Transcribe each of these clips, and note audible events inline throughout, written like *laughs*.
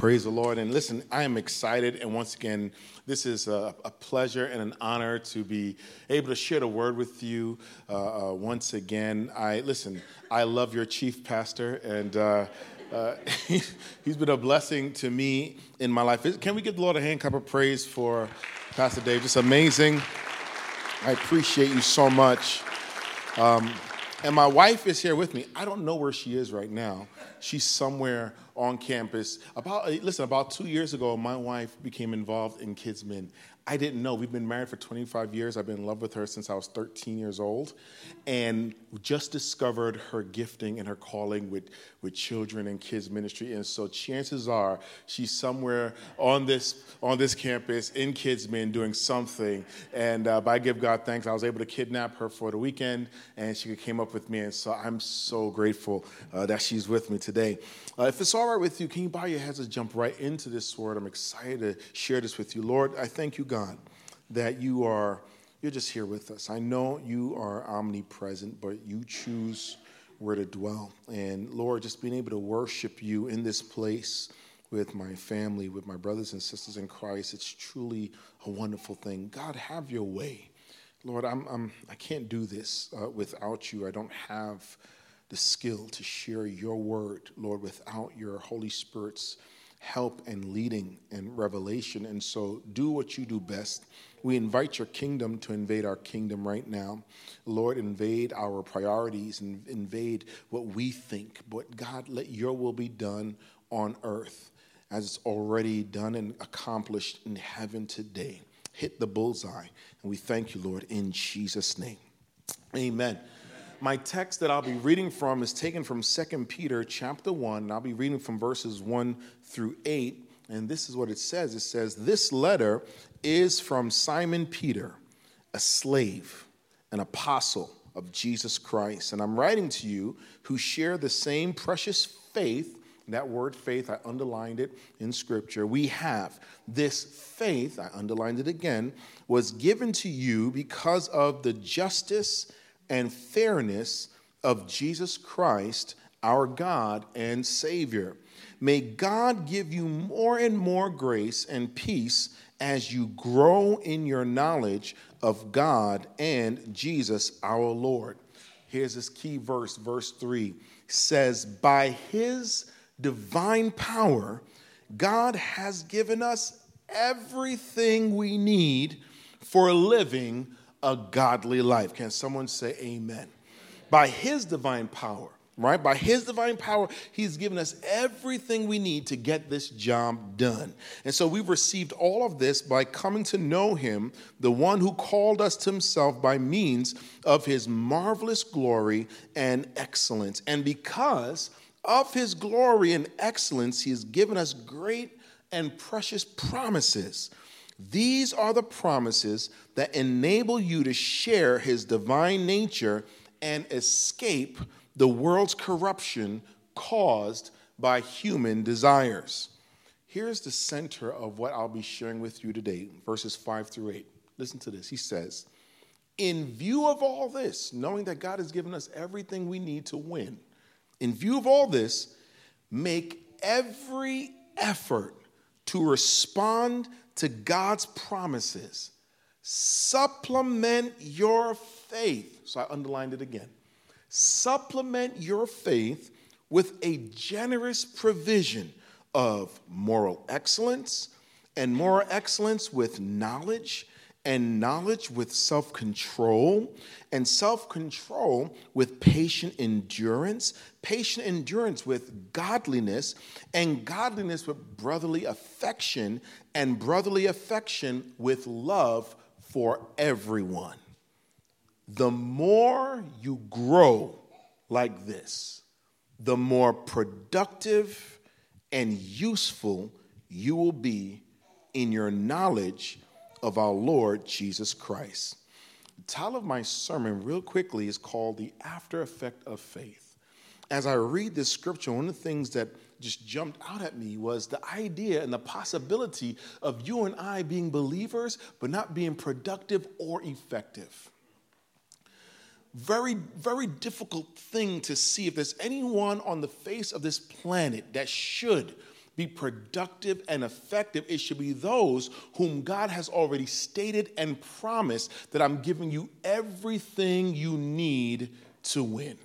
Praise the Lord. And listen, I am excited. And once again, this is a, a pleasure and an honor to be able to share the word with you uh, uh, once again. I listen, I love your chief pastor, and uh, uh *laughs* he's been a blessing to me in my life. Can we give the Lord a hand clap of praise for Pastor Dave? Just amazing. I appreciate you so much. Um, and my wife is here with me. I don't know where she is right now. She's somewhere on campus. About listen, about two years ago, my wife became involved in KidsMin. I didn't know. We've been married for 25 years. I've been in love with her since I was 13 years old, and just discovered her gifting and her calling with, with children and kids ministry. And so, chances are she's somewhere on this on this campus in KidsMin doing something. And uh, I give God thanks. I was able to kidnap her for the weekend, and she came up with me. And so, I'm so grateful uh, that she's with me today. Uh, if it's all right with you, can you bow your heads and jump right into this word? I'm excited to share this with you. Lord, I thank you, God, that you are, you're just here with us. I know you are omnipresent, but you choose where to dwell. And Lord, just being able to worship you in this place with my family, with my brothers and sisters in Christ, it's truly a wonderful thing. God, have your way. Lord, I'm, I'm, I can't do this uh, without you. I don't have the skill to share your word, Lord, without your Holy Spirit's help and leading and revelation. And so do what you do best. We invite your kingdom to invade our kingdom right now. Lord, invade our priorities and invade what we think. But God, let your will be done on earth as it's already done and accomplished in heaven today. Hit the bullseye. And we thank you, Lord, in Jesus' name. Amen my text that I'll be reading from is taken from 2 Peter chapter 1. And I'll be reading from verses 1 through 8. And this is what it says it says, This letter is from Simon Peter, a slave, an apostle of Jesus Christ. And I'm writing to you who share the same precious faith. That word faith, I underlined it in scripture. We have this faith, I underlined it again, was given to you because of the justice and fairness of Jesus Christ, our God and Savior. May God give you more and more grace and peace as you grow in your knowledge of God and Jesus our Lord. Here's this key verse, verse 3 says, By his divine power, God has given us everything we need for living a godly life. Can someone say amen? By his divine power, right? By his divine power, he's given us everything we need to get this job done. And so we've received all of this by coming to know him, the one who called us to himself by means of his marvelous glory and excellence. And because of his glory and excellence, he has given us great and precious promises these are the promises that enable you to share his divine nature and escape the world's corruption caused by human desires. Here's the center of what I'll be sharing with you today, verses 5 through 8. Listen to this. He says, In view of all this, knowing that God has given us everything we need to win, in view of all this, make every effort to respond to God's promises. Supplement your faith. So I underlined it again. Supplement your faith with a generous provision of moral excellence, and moral excellence with knowledge, and knowledge with self control, and self control with patient endurance, patient endurance with godliness, and godliness with brotherly affection, and brotherly affection with love for everyone. The more you grow like this, the more productive and useful you will be in your knowledge of our Lord Jesus Christ. The title of my sermon, real quickly, is called The After Effect of Faith. As I read this scripture, one of the things that just jumped out at me was the idea and the possibility of you and I being believers, but not being productive or effective. Very, very difficult thing to see if there's anyone on the face of this planet that should be productive and effective, it should be those whom God has already stated and promised that I'm giving you everything you need to win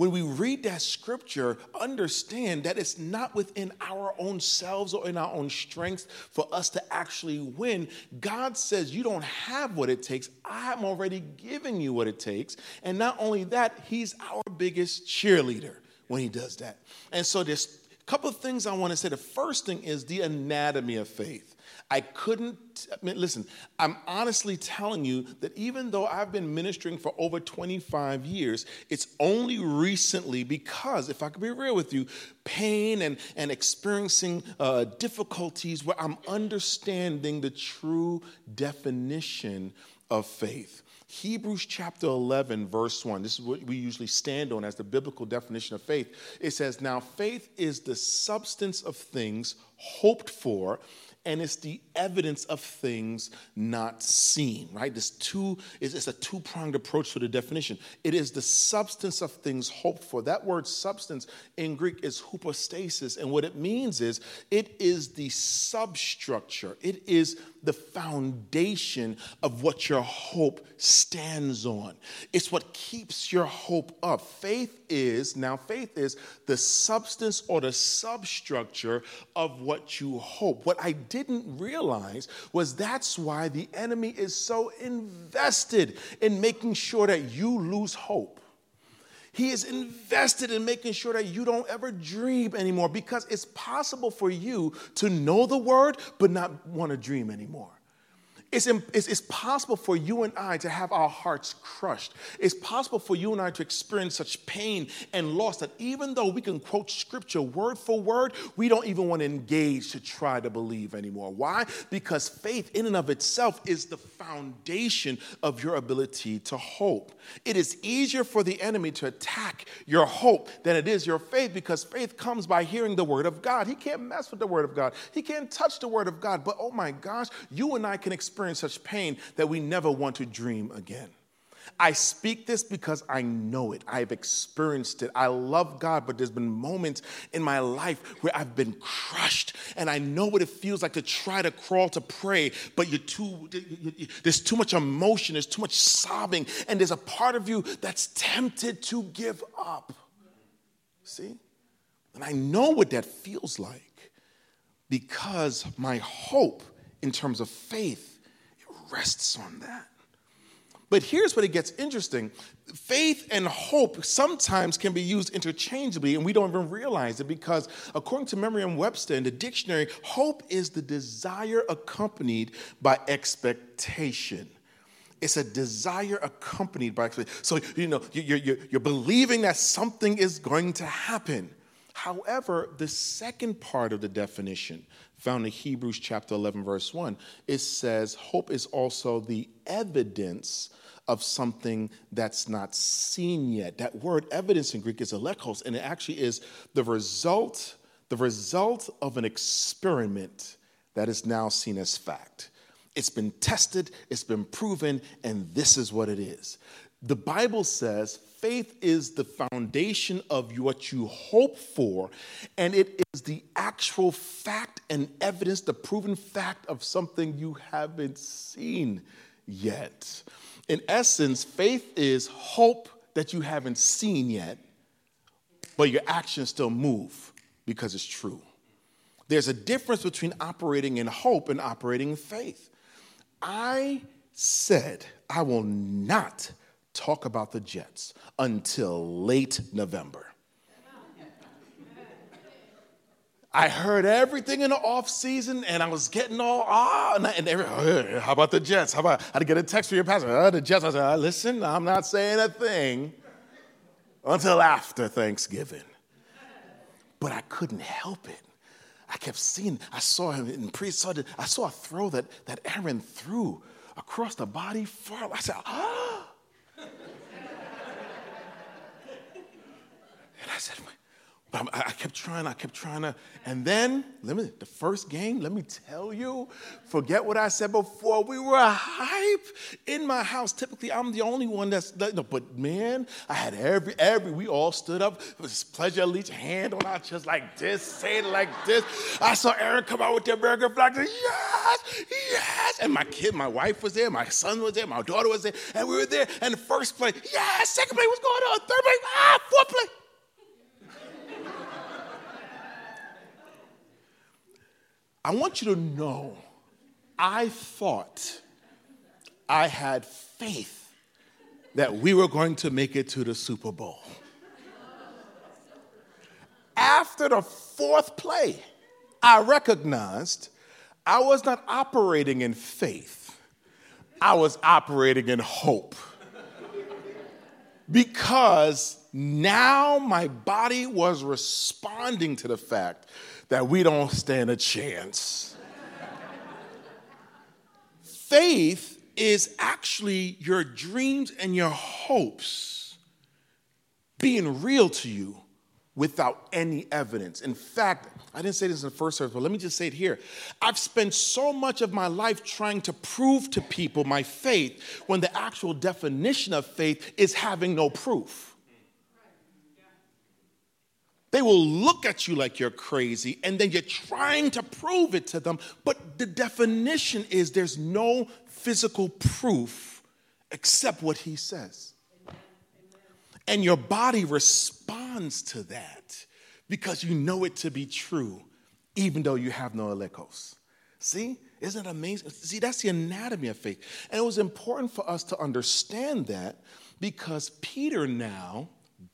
when we read that scripture, understand that it's not within our own selves or in our own strength for us to actually win. God says, You don't have what it takes. I'm already giving you what it takes. And not only that, He's our biggest cheerleader when He does that. And so there's couple of things I want to say. The first thing is the anatomy of faith. I couldn't, I mean, listen, I'm honestly telling you that even though I've been ministering for over 25 years, it's only recently because, if I could be real with you, pain and, and experiencing uh, difficulties where I'm understanding the true definition of faith. Hebrews chapter 11, verse 1. This is what we usually stand on as the biblical definition of faith. It says, Now faith is the substance of things hoped for and it's the evidence of things not seen, right? This two is it's a two-pronged approach to the definition. It is the substance of things hoped for. That word substance in Greek is hypostasis, and what it means is it is the substructure. It is the foundation of what your hope stands on. It's what keeps your hope up. Faith is, now, faith is the substance or the substructure of what you hope. What I didn't realize was that's why the enemy is so invested in making sure that you lose hope. He is invested in making sure that you don't ever dream anymore because it's possible for you to know the word but not want to dream anymore. It's, it's, it's, possible for you and I to have our hearts crushed. It's possible for you and I to experience such pain and loss that even though we can quote scripture word for word, we don't even want to engage to try to believe anymore. Why? Because faith, in and of itself, is the foundation of your ability to hope. It is easier for the enemy to attack your hope than it is your faith because faith comes by hearing the word of God. He can't mess with the word of God, he can't touch the word of God. But oh my gosh, you and I can experience experience such pain that we never want to dream again. I speak this because I know it. I've experienced it. I love God, but there's been moments in my life where I've been crushed, and I know what it feels like to try to crawl to pray, but you're too, there's too much emotion, there's too much sobbing, and there's a part of you that's tempted to give up. See? And I know what that feels like because my hope in terms of faith rests on that. But here's what it gets interesting faith and hope sometimes can be used interchangeably, and we don't even realize it because, according to Merriam Webster in the dictionary, hope is the desire accompanied by expectation. It's a desire accompanied by expectation. So, you know, you're, you're, you're believing that something is going to happen. However, the second part of the definition, found in Hebrews chapter 11, verse 1, it says, Hope is also the evidence of something that's not seen yet. That word evidence in Greek is elekos, and it actually is the result, the result of an experiment that is now seen as fact. It's been tested, it's been proven, and this is what it is. The Bible says faith is the foundation of what you hope for, and it is the actual fact and evidence, the proven fact of something you haven't seen yet. In essence, faith is hope that you haven't seen yet, but your actions still move because it's true. There's a difference between operating in hope and operating in faith. I said, I will not talk about the Jets until late November. I heard everything in the off season, and I was getting all ah, and, I, and every, oh, how about the Jets? How about I get a text from your pastor? Oh, the Jets. I said, listen, I'm not saying a thing until after Thanksgiving. But I couldn't help it. I kept seeing. I saw him in pre. I saw a throw that that Aaron threw across the body far. I said, ah. And I said, but I kept trying, I kept trying to, and then, let me, the first game, let me tell you, forget what I said before, we were hype in my house. Typically, I'm the only one that's, but man, I had every, every, we all stood up, it was pleasure each hand on our chest like this, saying like this. I saw Aaron come out with the American flag, yes, yes, and my kid, my wife was there, my son was there, my daughter was there, and we were there, and the first play, yes, second play, what's going on, third play, ah, fourth play. I want you to know, I thought I had faith that we were going to make it to the Super Bowl. After the fourth play, I recognized I was not operating in faith, I was operating in hope. Because now my body was responding to the fact that we don't stand a chance. Faith is actually your dreams and your hopes being real to you without any evidence. In fact, I didn't say this in the first service, but let me just say it here. I've spent so much of my life trying to prove to people my faith when the actual definition of faith is having no proof. They will look at you like you're crazy, and then you're trying to prove it to them. But the definition is there's no physical proof except what he says. And your body responds to that because you know it to be true, even though you have no elecos. See? Isn't it amazing? See, that's the anatomy of faith. And it was important for us to understand that because Peter now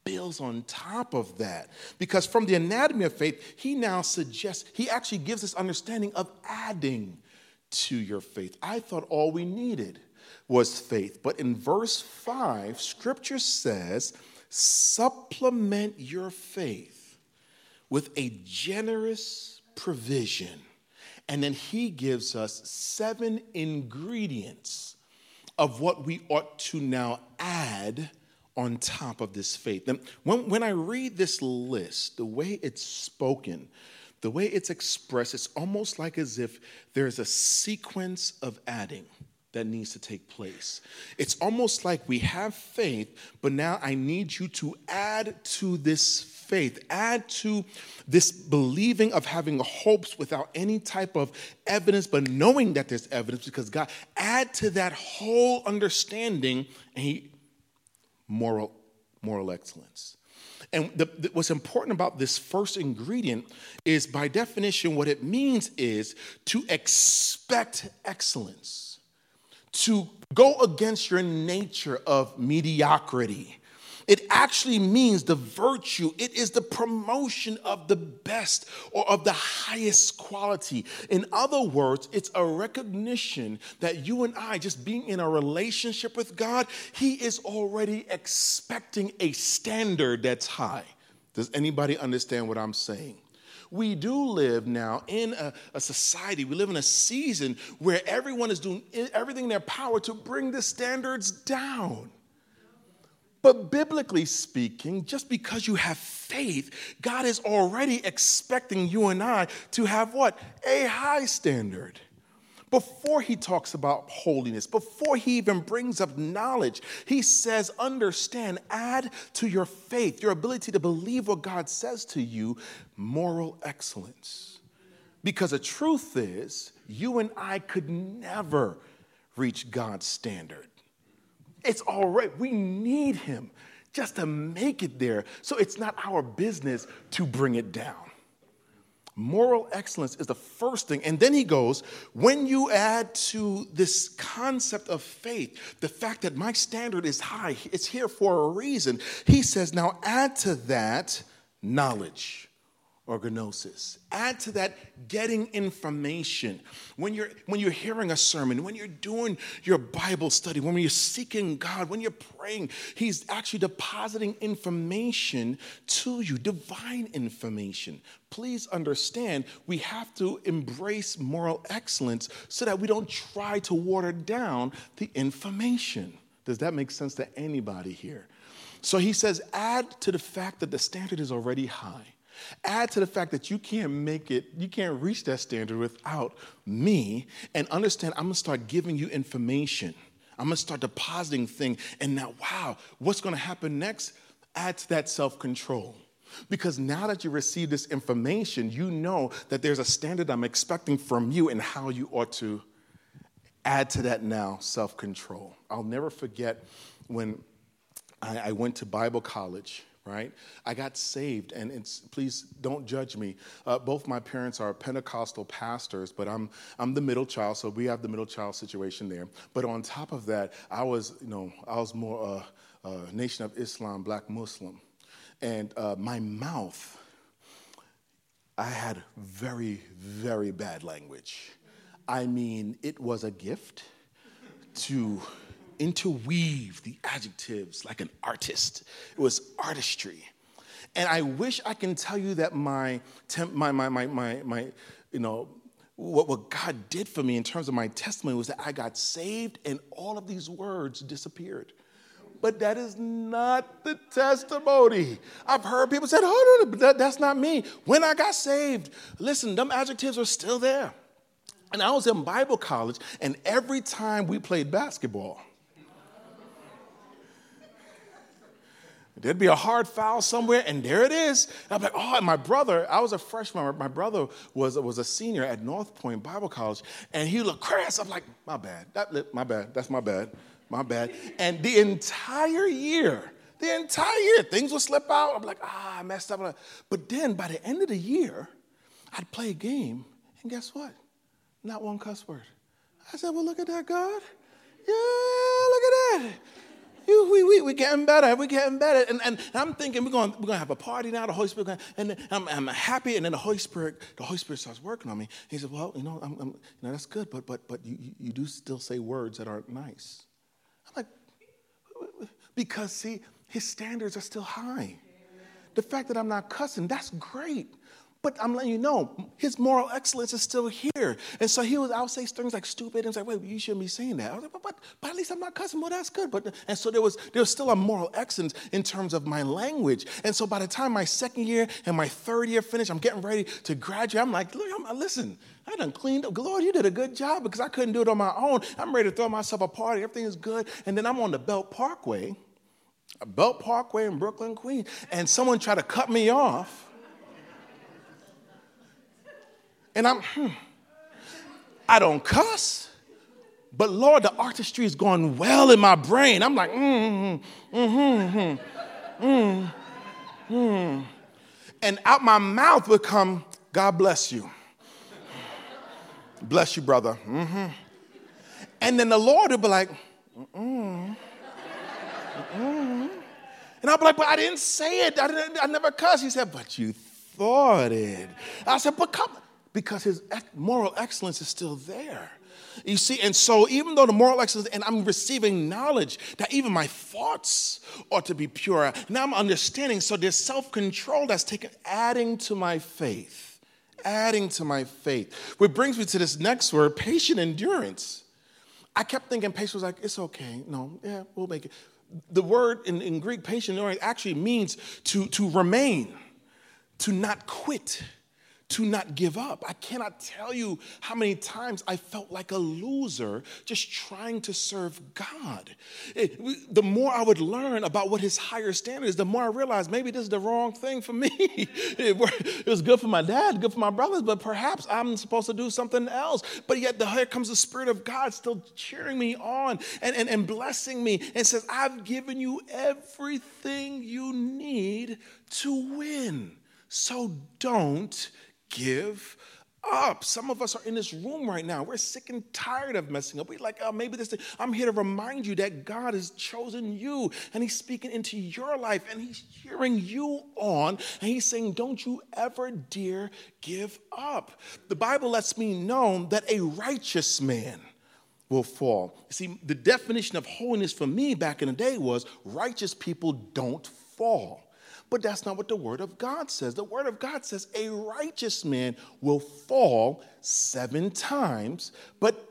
builds on top of that. Because from the anatomy of faith, he now suggests, he actually gives this understanding of adding to your faith. I thought all we needed was faith. But in verse 5, scripture says, supplement your faith with a generous provision. And then he gives us seven ingredients of what we ought to now add on top of this faith. And when, when I read this list, the way it's spoken, the way it's expressed, it's almost like as if there's a sequence of adding that needs to take place. It's almost like we have faith, but now I need you to add to this faith, add to this believing of having hopes without any type of evidence, but knowing that there's evidence because God, add to that whole understanding, and He moral, moral excellence. And the, the, what's important about this first ingredient is, by definition, what it means is to expect excellence, to go against your nature of mediocrity, it actually means the virtue. It is the promotion of the best or of the highest quality. In other words, it's a recognition that you and I, just being in a relationship with God, He is already expecting a standard that's high. Does anybody understand what I'm saying? We do live now in a, a, society, we live in a season where everyone is doing everything in their power to bring the standards down. But biblically speaking, just because you have faith, God is already expecting you and I to have what? A high standard. Before he talks about holiness, before he even brings up knowledge, he says, understand, add to your faith, your ability to believe what God says to you, moral excellence. Because the truth is, you and I could never reach God's standard. It's all right. We need him just to make it there. So it's not our business to bring it down. Moral excellence is the first thing. And then he goes, when you add to this concept of faith, the fact that my standard is high, it's here for a reason. He says, now add to that knowledge or gnosis. Add to that getting information. When you're, when you're hearing a sermon, when you're doing your Bible study, when you're seeking God, when you're praying, He's actually depositing information to you, divine information. Please understand, we have to embrace moral excellence so that we don't try to water down the information. Does that make sense to anybody here? So he says, add to the fact that the standard is already high Add to the fact that you can't make it, you can't reach that standard without me, and understand I'm gonna start giving you information. I'm gonna start depositing things, and now, wow, what's gonna happen next? Add to that self control. Because now that you receive this information, you know that there's a standard I'm expecting from you and how you ought to add to that now self control. I'll never forget when I, I, went to Bible college. Right, I got saved, and it's please don't judge me. Uh, both my parents are Pentecostal pastors, but I'm I'm the middle child, so we have the middle child situation there. But on top of that, I was you know I was more a, uh, Nation of Islam, Black Muslim, and uh, my mouth, I had very very bad language. I mean, it was a gift to interweave the adjectives like an artist. It was artistry. And I wish I can tell you that my, temp, my, my, my, my, my, you know, what, what God did for me in terms of my testimony was that I got saved and all of these words disappeared. But that is not the testimony. I've heard people say, oh, no, that, that's not me. When I got saved, listen, them adjectives are still there. And I was in Bible college, and every time we played basketball, There'd be a hard foul somewhere, and there it is. I'm like, oh, and my brother, I was a freshman. My brother was, was a senior at Northpoint Bible College, and he looked crass. I'm like, my bad. That, my bad. That's my bad. My bad. And the entire year, the entire year, things would slip out. I'm like, ah, I messed up. But then by the end of the year, I'd play a game, and guess what? Not one cuss word. I said, Well, look at that, God. Yeah, look at that. We, we, we're getting better. We're getting better. And, and I'm thinking we're going, we're going to have a party now. The Holy Spirit, going, and I'm, I'm happy. And then the Holy Spirit, the Holy Spirit starts working on me. He said, well, you know, I'm, I'm, you know that's good, but, but, but you, you do still say words that aren't nice. I'm like, because see, his standards are still high. The fact that I'm not cussing, that's great. But I'm letting you know, his moral excellence is still here. And so he was, I would say things like stupid, and he's like, wait, you shouldn't be saying that. I was like, but, but, but at least I'm not cussing. Well, that's good. But and so there was there was still a moral excellence in terms of my language. And so by the time my second year and my third year finished, I'm getting ready to graduate. I'm like, look, I'm, listen, I done cleaned up. Lord, you did a good job because I couldn't do it on my own. I'm ready to throw myself a party. Everything is good. And then I'm on the Belt Parkway, Belt Parkway in Brooklyn, Queens, and someone tried to cut me off And I'm, hmm, I don't cuss. But Lord, the artistry is going well in my brain. I'm like, mm, mm, mm, hmm, mm, mm. And out my mouth would come, God bless you. Bless you, brother. Mm-hmm. And then the Lord would be like, mm-mm. Mm-mm. And I'd be like, but I didn't say it. I, didn't, I never cussed. He said, but you thought it. I said, but come because his moral excellence is still there. You see, and so even though the moral excellence, and I'm receiving knowledge that even my thoughts ought to be pure, now I'm understanding. So there's self control that's taken, adding to my faith, adding to my faith. Which brings me to this next word patient endurance. I kept thinking patience was like, it's okay. No, yeah, we'll make it. The word in, in Greek, patient endurance, actually means to, to remain, to not quit to not give up. I cannot tell you how many times I felt like a loser just trying to serve God. It, the more I would learn about what his higher standard is, the more I realized maybe this is the wrong thing for me. *laughs* it, it, was good for my dad, good for my brothers, but perhaps I'm supposed to do something else. But yet the, here comes the Spirit of God still cheering me on and, and, and blessing me and says, I've given you everything you need to win. So don't give up. Some of us are in this room right now. We're sick and tired of messing up. We're like, oh, maybe this. Thing. I'm here to remind you that God has chosen you and He's speaking into your life and He's cheering you on and He's saying, don't you ever dare give up. The Bible lets me know that a righteous man will fall. See, the definition of holiness for me back in the day was righteous people don't fall. But that's not what the Word of God says. The Word of God says a righteous man will fall seven times, but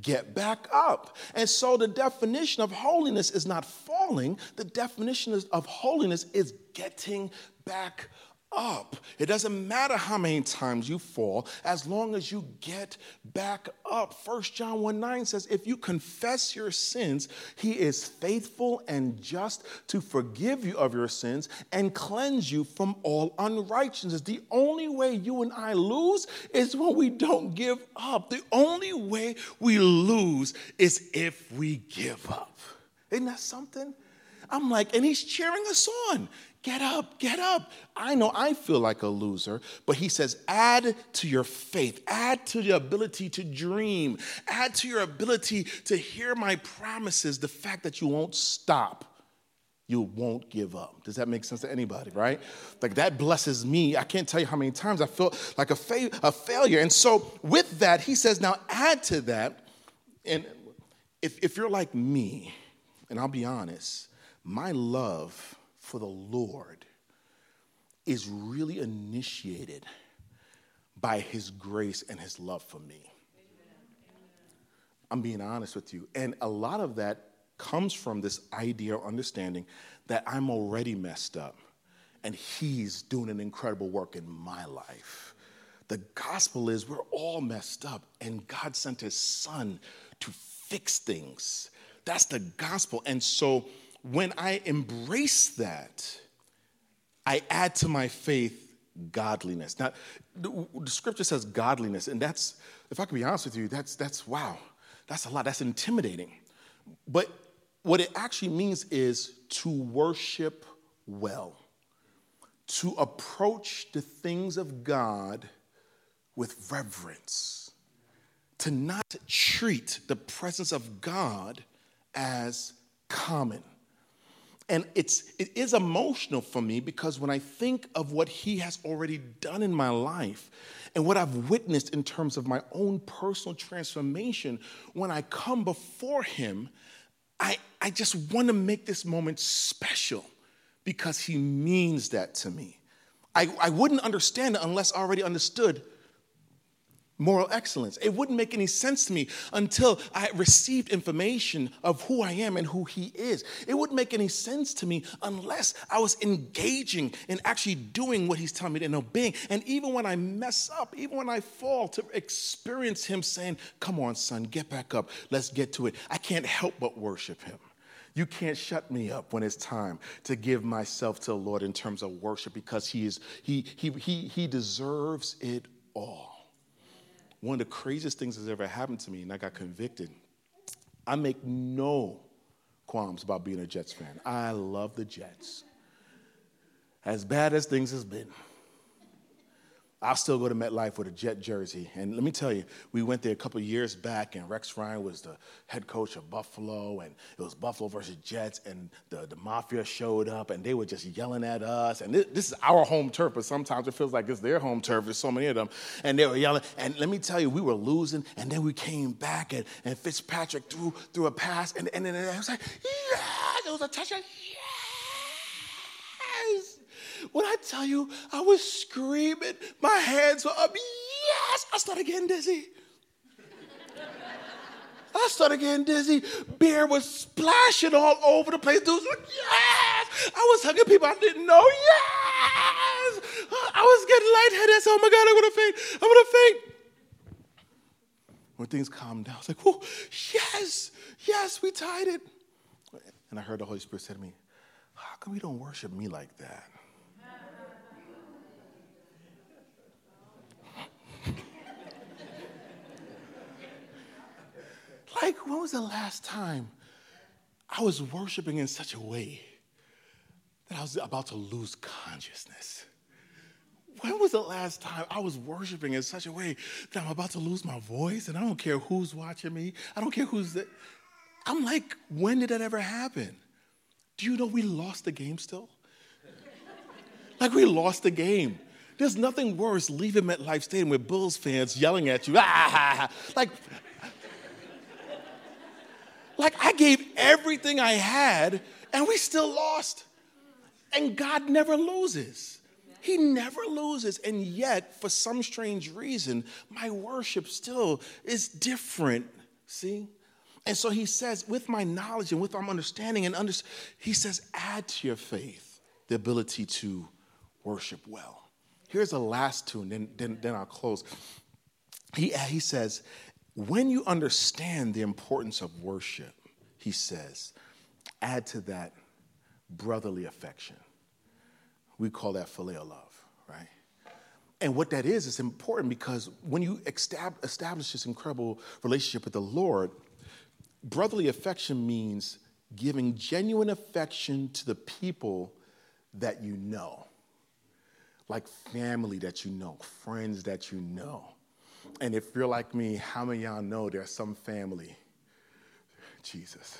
get back up. And so the definition of holiness is not falling, the definition of holiness is getting back up. It doesn't matter how many times you fall, as long as you get back up. 1 John 1 9 says, If you confess your sins, he is faithful and just to forgive you of your sins and cleanse you from all unrighteousness. The only way you and I lose is when we don't give up. The only way we lose is if we give up. Isn't that something? I'm like, and he's cheering us on. Get up, get up. I know I feel like a loser, but he says, add to your faith, add to your ability to dream, add to your ability to hear my promises, the fact that you won't stop. You won't give up. Does that make sense to anybody, right? Like that blesses me. I can't tell you how many times I felt like a, fa- a failure. And so, with that, he says, now add to that. And if, if you're like me, and I'll be honest, my love for the Lord is really initiated by his grace and his love for me. I'm being honest with you. And a lot of that comes from this idea or understanding that I'm already messed up and he's doing an incredible work in my life. The gospel is we're all messed up and God sent his son to fix things. That's the gospel. And so when I embrace that, I add to my faith godliness. Now, the, scripture says godliness, and that's, if I can be honest with you, that's, that's wow. That's a lot. That's intimidating. But what it actually means is to worship well, to approach the things of God with reverence, to not treat the presence of God as common. And it's, it is emotional for me because when I think of what he has already done in my life and what I've witnessed in terms of my own personal transformation, when I come before him, I, I just want to make this moment special because he means that to me. I, I wouldn't understand it unless I already understood moral excellence. It wouldn't make any sense to me until I received information of who I am and who He is. It wouldn't make any sense to me unless I was engaging in actually doing what He's telling me and obeying. And even when I mess up, even when I fall, to experience Him saying, Come on, son, get back up. Let's get to it. I can't help but worship Him. You can't shut me up when it's time to give myself to the Lord in terms of worship because he is he he he he deserves it all one of the craziest things that's ever happened to me, and I got convicted. I make no qualms about being a Jets fan. I love the Jets. As bad as things has been, I'll still go to MetLife with a Jet jersey. And let me tell you, we went there a couple years back, and Rex Ryan was the head coach of Buffalo, and it was Buffalo versus Jets, and the, the Mafia showed up, and they were just yelling at us. And this, this is our home turf, but sometimes it feels like it's their home turf. There's so many of them. And they were yelling. And let me tell you, we were losing, and then we came back, and, and Fitzpatrick threw, threw a pass, and, and then I was like, yeah, it was a touchdown. When I tell you, I was screaming, my hands were up. Yes! I started getting dizzy. I started getting dizzy. Beer was splashing all over the place. Dudes were like, yes! I was hugging people I didn't know. Yes! I was getting lightheaded. I said, oh my God, I'm gonna faint. I'm gonna faint. When things calmed down, I was like, oh, yes, yes, we tied it. And I heard the Holy Spirit say to me, how come you don't worship me like that? Like, when was the last time I was worshiping in such a way that I was about to lose consciousness? When was the last time I was worshiping in such a way that I'm about to lose my voice and I don't care who's watching me? I don't care who's there. I'm like, when did that ever happen? Do you know we lost the game still? *laughs* like, we lost the game. There's nothing worse leaving MetLife Stadium with Bills fans yelling at you. Ah, like, gave everything I had and we still lost. And God never loses. He never loses. And yet, for some strange reason, my worship still is different. See? And so he says, with my knowledge and with my understanding, and under, he says, add to your faith the ability to worship well. Here's the last tune, then, then, then I'll close. He, he says, when you understand the importance of worship, he says, add to that brotherly affection. We call that filial love, right? And what that is, is important because when you establish this incredible relationship with the Lord, brotherly affection means giving genuine affection to the people that you know, like family that you know, friends that you know. And if you're like me, how many y'all know there's some family? Jesus.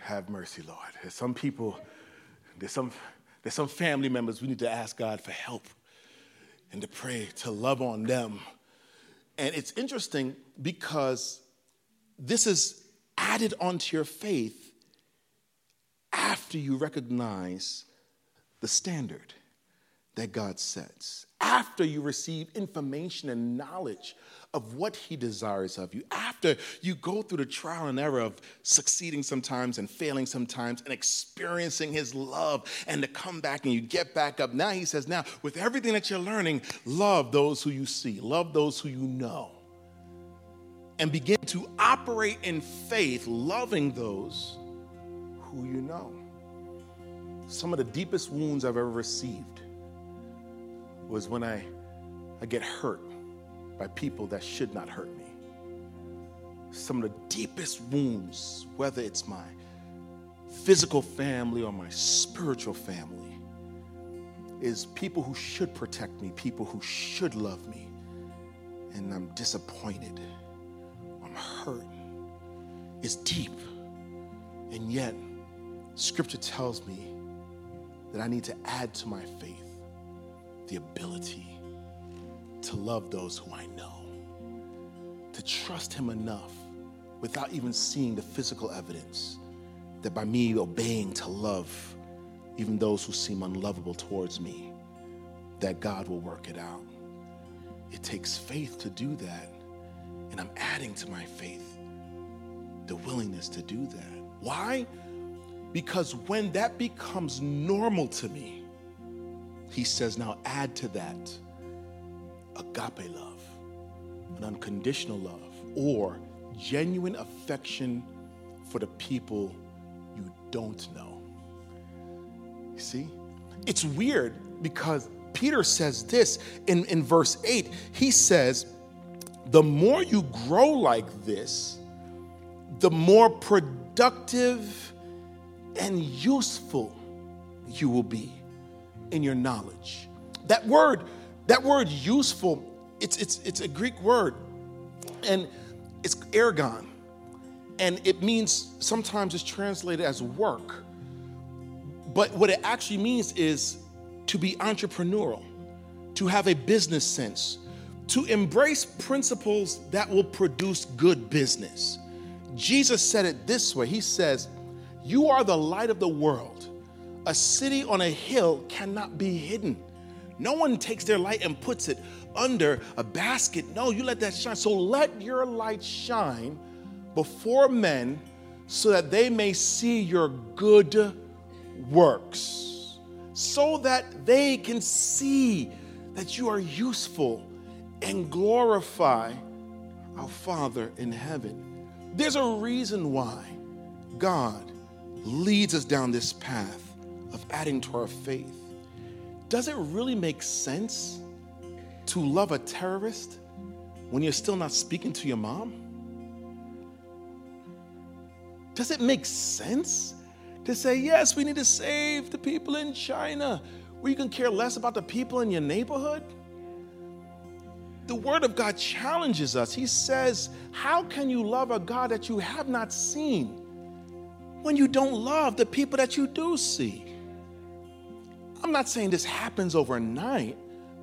Have mercy, Lord. There's some people, there's some, there's some family members we need to ask God for help and to pray, to love on them. And it's interesting because this is added onto your faith after you recognize the standard that God sets, after you receive information and knowledge of what He desires of you, after you go through the trial and error of succeeding sometimes and failing sometimes and experiencing His love and to come back and you get back up. Now He says, Now, with everything that you're learning, love those who you see, love those who you know and begin to operate in faith, loving those who you know. Some of the deepest wounds I've ever received was when I, I get hurt by people that should not hurt me. Some of the deepest wounds, whether it's my physical family or my spiritual family, is people who should protect me, people who should love me, and I'm disappointed I'm hurt It's deep. And yet, scripture tells me that I need to add to my faith the ability to love those who I know, to trust Him enough without even seeing the physical evidence that by me obeying to love even those who seem unlovable towards me, that God will work it out. It takes faith to do that. And I'm adding to my faith the willingness to do that. Why? Because when that becomes normal to me, he says, now add to that agape love, an unconditional love, or genuine affection for the people you don't know. You see? It's weird because Peter says this in, in verse 8. He says, the more you grow like this, the more productive and useful you will be in your knowledge. That word, that word useful, it's, it's, it's a Greek word and it's ergon. And it means sometimes it's translated as work. But what it actually means is to be entrepreneurial, to have a business sense, to embrace principles that will produce good business. Jesus said it this way He says, You are the light of the world. A city on a hill cannot be hidden. No one takes their light and puts it under a basket. No, you let that shine. So let your light shine before men so that they may see your good works, so that they can see that you are useful and glorify our Father in heaven. There's a reason why God leads us down this path of adding to our faith. Does it really make sense to love a terrorist when you're still not speaking to your mom? Does it make sense to say, yes, we need to save the people in China, where you can care less about the people in your neighborhood? the Word of God challenges us. He says, How can you love a God that you have not seen when you don't love the people that you do see? I'm not saying this happens overnight,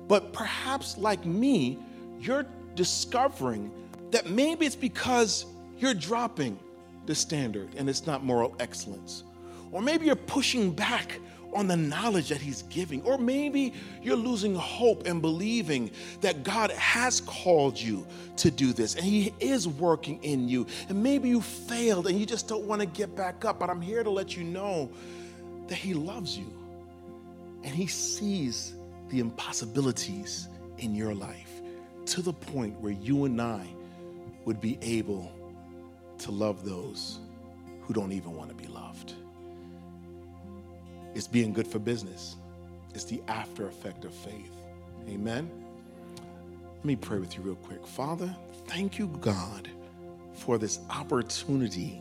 but perhaps like me, you're discovering that maybe it's because you're dropping the standard and it's not moral excellence. Or maybe you're pushing back on the knowledge that He's giving. Or maybe you're losing hope and believing that God has called you to do this and He is working in you. And maybe you failed and you just don't want to get back up. But I'm here to let you know that He loves you and He sees the impossibilities in your life to the point where you and I would be able to love those who don't even want to be loved. It's being good for business, it's the after effect of faith. Amen. Let me pray with you real quick. Father, thank you, God, for this opportunity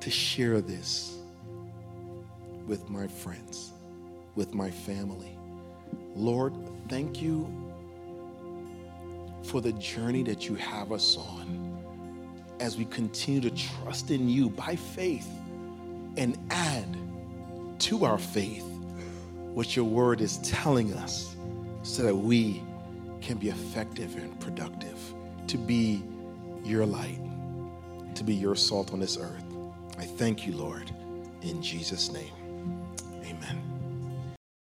to share this with my friends, with my family. Lord, thank you for the journey that you have us on as we continue to trust in you by faith and add to our faith what your word is telling us so that we can be effective and productive, to be your light, to be your salt on this earth. I thank you, Lord, in Jesus' name.